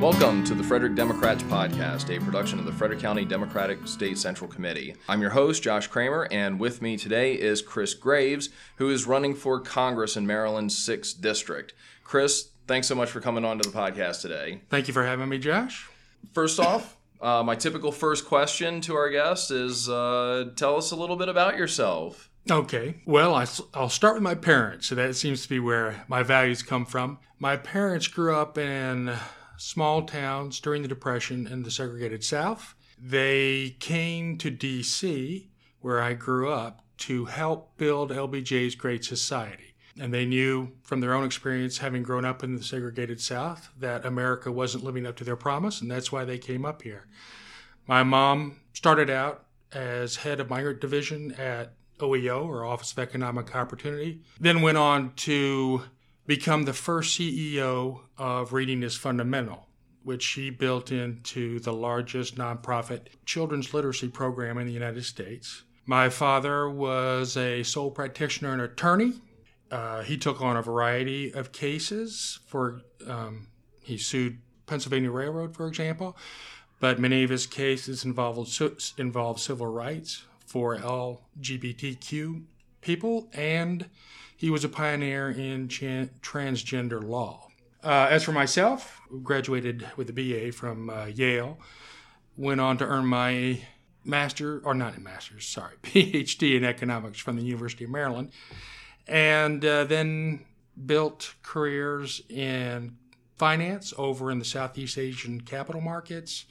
Welcome to the Frederick Democrats Podcast, a production of the Frederick County Democratic State Central Committee. I'm your host, Josh Kramer, and with me today is Chris Graves, who is running for Congress in Maryland's 6th District. Chris, thanks so much for coming on to the podcast today. Thank you for having me, Josh. First off, uh, my typical first question to our guest is uh, tell us a little bit about yourself. Okay. Well, I, will start with my parents. So that seems to be where my values come from. My parents grew up in small towns during the Depression in the segregated South. They came to D.C., where I grew up, to help build LBJ's Great Society. And they knew from their own experience, having grown up in the segregated South, that America wasn't living up to their promise, and that's why they came up here. My mom started out as head of migrant division at OEO, or Office of Economic Opportunity, then went on to become the first CEO of Reading is Fundamental, which she built into the largest nonprofit children's literacy program in the United States. My father was a sole practitioner and attorney. Uh, he took on a variety of cases. For um, he sued Pennsylvania Railroad, for example, but many of his cases involved involved civil rights for LGBTQ people and he was a pioneer in transgender law. Uh, as for myself, graduated with a BA from uh, Yale, went on to earn my master, or not a master's, sorry, PhD in economics from the University of Maryland, and uh, then built careers in finance over in the Southeast Asian capital markets,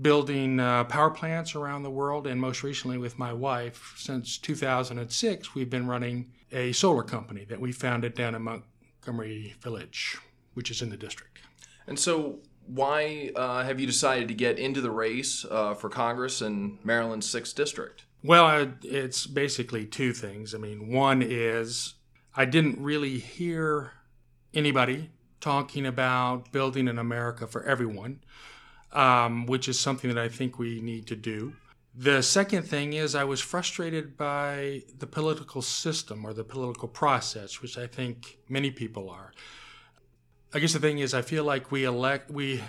building uh, power plants around the world, and most recently with my wife, since 2006, we've been running a solar company that we founded down in Montgomery Village, which is in the district. And so, why uh, have you decided to get into the race uh, for Congress in Maryland's 6th District? Well, it's basically two things. I mean, one is I didn't really hear anybody talking about building an America for everyone um, which is something that I think we need to do. The second thing is I was frustrated by the political system or the political process, which I think many people are. I guess the thing is I feel like we elect we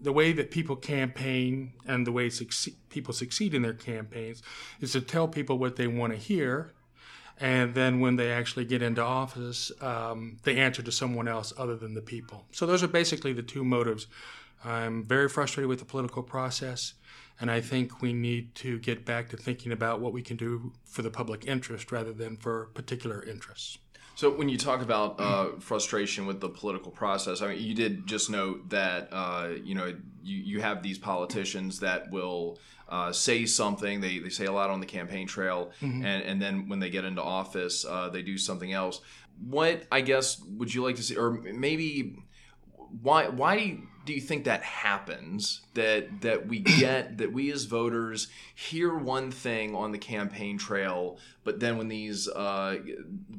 the way that people campaign and the way succeed, people succeed in their campaigns is to tell people what they want to hear and then when they actually get into office, um, they answer to someone else other than the people. So those are basically the two motives I'm very frustrated with the political process, and I think we need to get back to thinking about what we can do for the public interest rather than for particular interests. So, when you talk about uh, frustration with the political process, I mean, you did just note that uh, you know you, you have these politicians that will uh, say something. They, they say a lot on the campaign trail, mm-hmm. and, and then when they get into office, uh, they do something else. What I guess would you like to see, or maybe why why do you think that happens? That that we get that we as voters hear one thing on the campaign trail but then when these uh,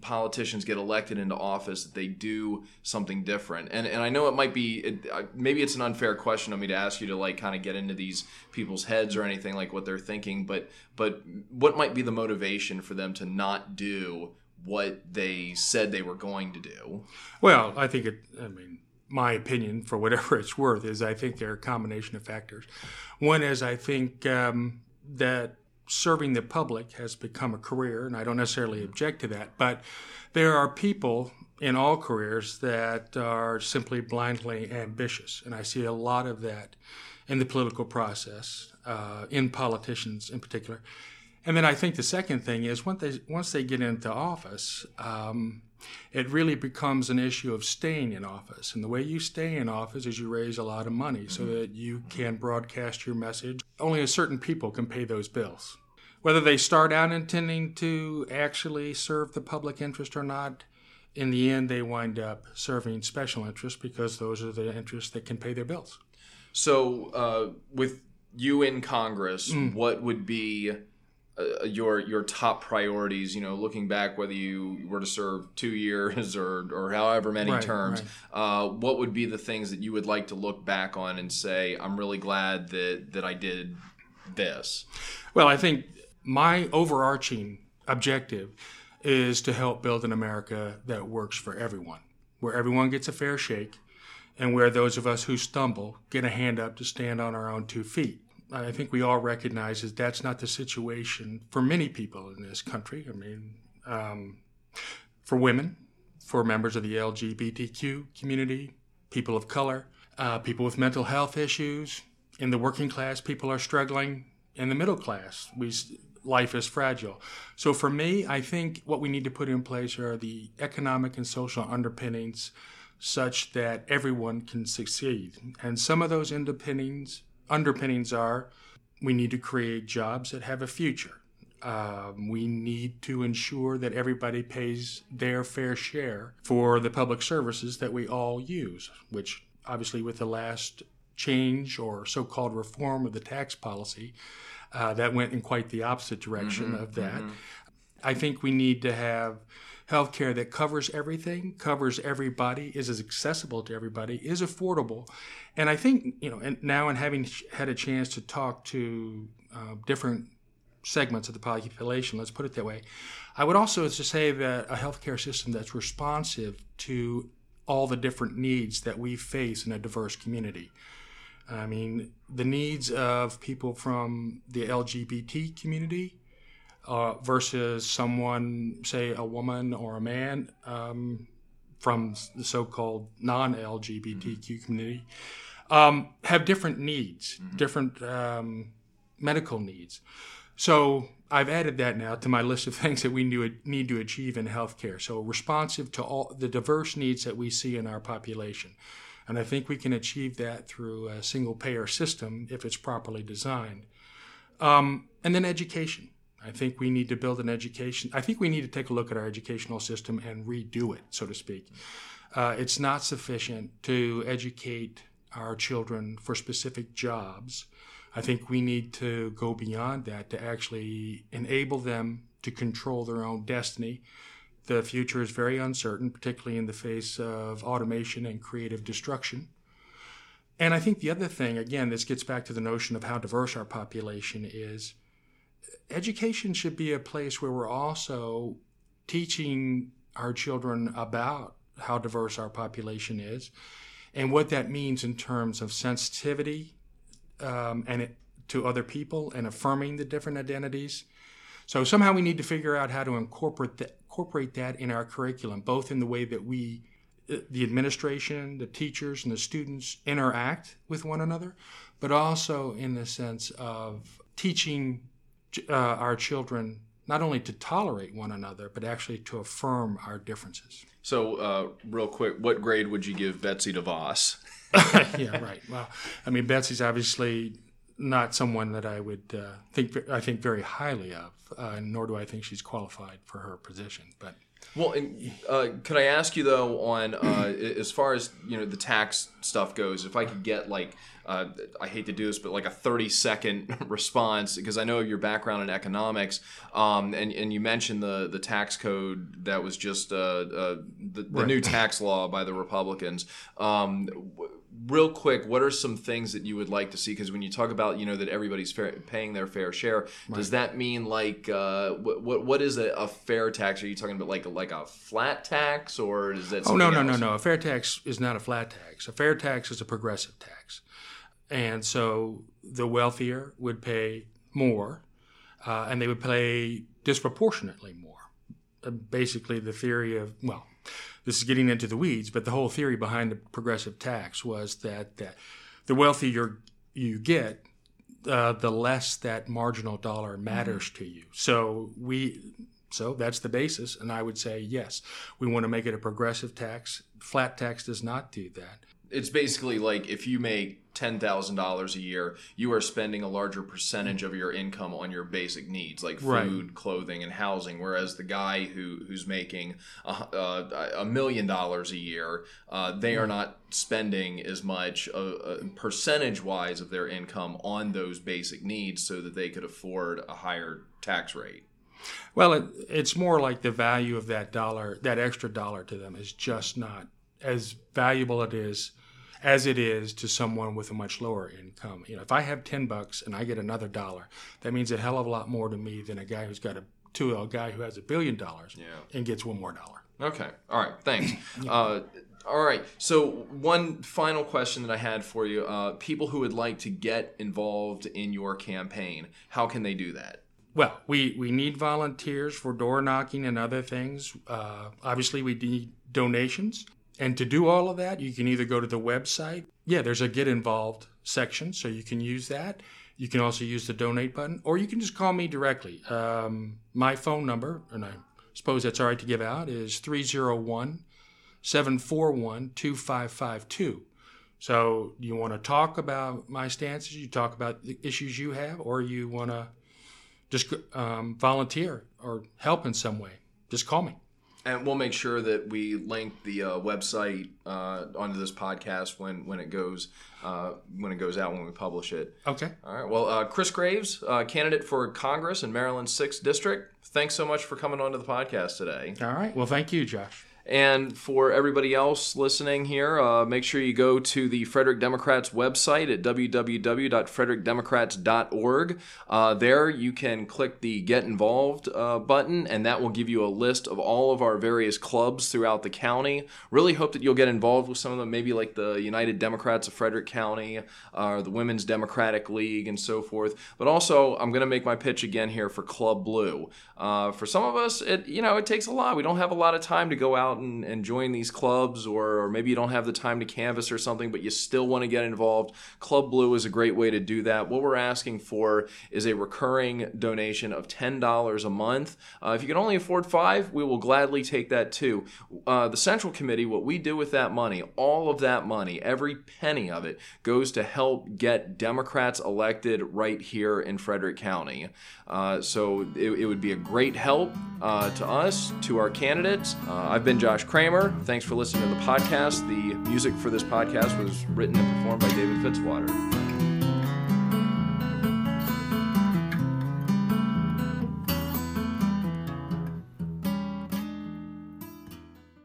politicians get elected into office that they do something different. And and I know it might be it, maybe it's an unfair question of me to ask you to like kind of get into these people's heads or anything like what they're thinking but but what might be the motivation for them to not do what they said they were going to do? Well I think it I mean my opinion, for whatever it's worth, is I think there are a combination of factors. One is I think um, that serving the public has become a career, and I don't necessarily object to that, but there are people in all careers that are simply blindly ambitious, and I see a lot of that in the political process, uh, in politicians in particular. And then I think the second thing is once they once they get into office, um, it really becomes an issue of staying in office. And the way you stay in office is you raise a lot of money so mm-hmm. that you can broadcast your message. Only a certain people can pay those bills. Whether they start out intending to actually serve the public interest or not, in the end, they wind up serving special interests because those are the interests that can pay their bills. So, uh, with you in Congress, mm. what would be uh, your your top priorities you know looking back whether you were to serve two years or or however many right, terms right. Uh, what would be the things that you would like to look back on and say i'm really glad that that i did this well i think my overarching objective is to help build an america that works for everyone where everyone gets a fair shake and where those of us who stumble get a hand up to stand on our own two feet. I think we all recognize that that's not the situation for many people in this country. I mean, um, for women, for members of the LGBTQ community, people of color, uh, people with mental health issues. In the working class, people are struggling. In the middle class, we life is fragile. So for me, I think what we need to put in place are the economic and social underpinnings such that everyone can succeed. And some of those underpinnings underpinnings are we need to create jobs that have a future. Um, we need to ensure that everybody pays their fair share for the public services that we all use, which obviously, with the last change or so called reform of the tax policy, uh, that went in quite the opposite direction mm-hmm, of that. Mm-hmm. I think we need to have healthcare that covers everything, covers everybody, is accessible to everybody, is affordable. And I think, you know, and now and having had a chance to talk to uh, different segments of the population, let's put it that way, I would also just say that a healthcare system that's responsive to all the different needs that we face in a diverse community. I mean, the needs of people from the LGBT community uh, versus someone, say, a woman or a man um, from the so-called non-LGBTQ mm-hmm. community, um, have different needs, mm-hmm. different um, medical needs. So I've added that now to my list of things that we need to achieve in healthcare. So responsive to all the diverse needs that we see in our population. And I think we can achieve that through a single payer system if it's properly designed. Um, and then education. I think we need to build an education. I think we need to take a look at our educational system and redo it, so to speak. Uh, it's not sufficient to educate our children for specific jobs. I think we need to go beyond that to actually enable them to control their own destiny. The future is very uncertain, particularly in the face of automation and creative destruction. And I think the other thing, again, this gets back to the notion of how diverse our population is education should be a place where we're also teaching our children about how diverse our population is and what that means in terms of sensitivity um, and it, to other people and affirming the different identities. So somehow we need to figure out how to incorporate that, incorporate that in our curriculum, both in the way that we, uh, the administration, the teachers, and the students interact with one another, but also in the sense of teaching uh, our children not only to tolerate one another, but actually to affirm our differences. So, uh, real quick, what grade would you give Betsy DeVos? yeah, right. Well, I mean, Betsy's obviously not someone that I would uh, think I think very highly of, uh, nor do I think she's qualified for her position. But well, and uh, could I ask you though on uh, as far as you know the tax stuff goes, if I could get like uh, I hate to do this, but like a 30 second response because I know your background in economics, um, and and you mentioned the the tax code that was just uh, uh, the, the right. new tax law by the Republicans. Um, real quick, what are some things that you would like to see? Because when you talk about you know that everybody's fair, paying their fair share, right. does that mean like uh, what, what what is a, a, fair tax? Are you talking about like like a flat tax or is that? Oh no no else? no no! A fair tax is not a flat tax. A fair tax is a progressive tax. And so the wealthier would pay more, uh, and they would pay disproportionately more. Uh, basically, the theory of, well, this is getting into the weeds, but the whole theory behind the progressive tax was that, that the wealthier you get, uh, the less that marginal dollar matters mm-hmm. to you. So we, so that's the basis, and I would say yes, we want to make it a progressive tax. Flat tax does not do that. It's basically like if you make $10,000 a year, you are spending a larger percentage of your income on your basic needs like food, right. clothing, and housing. Whereas the guy who who's making a, a million dollars a year, uh, they are not spending as much uh, uh, percentage wise of their income on those basic needs so that they could afford a higher tax rate. Well, it, it's more like the value of that dollar, that extra dollar to them is just not as valuable it is as it is to someone with a much lower income. You know, if I have 10 bucks and I get another dollar, that means a hell of a lot more to me than a guy who's got a to a guy who has a billion dollars yeah. and gets one more dollar. Okay. All right. Thanks. yeah. uh, All right. So, one final question that I had for you uh, people who would like to get involved in your campaign, how can they do that? Well, we, we need volunteers for door knocking and other things. Uh, obviously, we need donations. And to do all of that, you can either go to the website. Yeah, there's a get involved section, so you can use that. You can also use the donate button, or you can just call me directly. Um, my phone number, and I suppose that's all right to give out, is 301 741 2552. So you want to talk about my stances, you talk about the issues you have, or you want to just um, volunteer or help in some way, just call me. And we'll make sure that we link the uh, website uh, onto this podcast when, when it goes uh, when it goes out when we publish it. Okay. All right. Well, uh, Chris Graves, uh, candidate for Congress in Maryland's sixth district. Thanks so much for coming onto the podcast today. All right. Well, thank you, Josh. And for everybody else listening here, uh, make sure you go to the Frederick Democrats website at www.frederickdemocrats.org. Uh, there you can click the Get Involved uh, button, and that will give you a list of all of our various clubs throughout the county. Really hope that you'll get involved with some of them, maybe like the United Democrats of Frederick County, or the Women's Democratic League, and so forth. But also, I'm going to make my pitch again here for Club Blue. Uh, for some of us, it you know it takes a lot. We don't have a lot of time to go out and, and join these clubs, or, or maybe you don't have the time to canvass or something, but you still want to get involved. Club Blue is a great way to do that. What we're asking for is a recurring donation of ten dollars a month. Uh, if you can only afford five, we will gladly take that too. Uh, the Central Committee, what we do with that money, all of that money, every penny of it, goes to help get Democrats elected right here in Frederick County. Uh, so it, it would be a great help uh, to us, to our candidates. Uh, I've been Josh Kramer. Thanks for listening to the podcast. The music for this podcast was written and performed by David Fitzwater.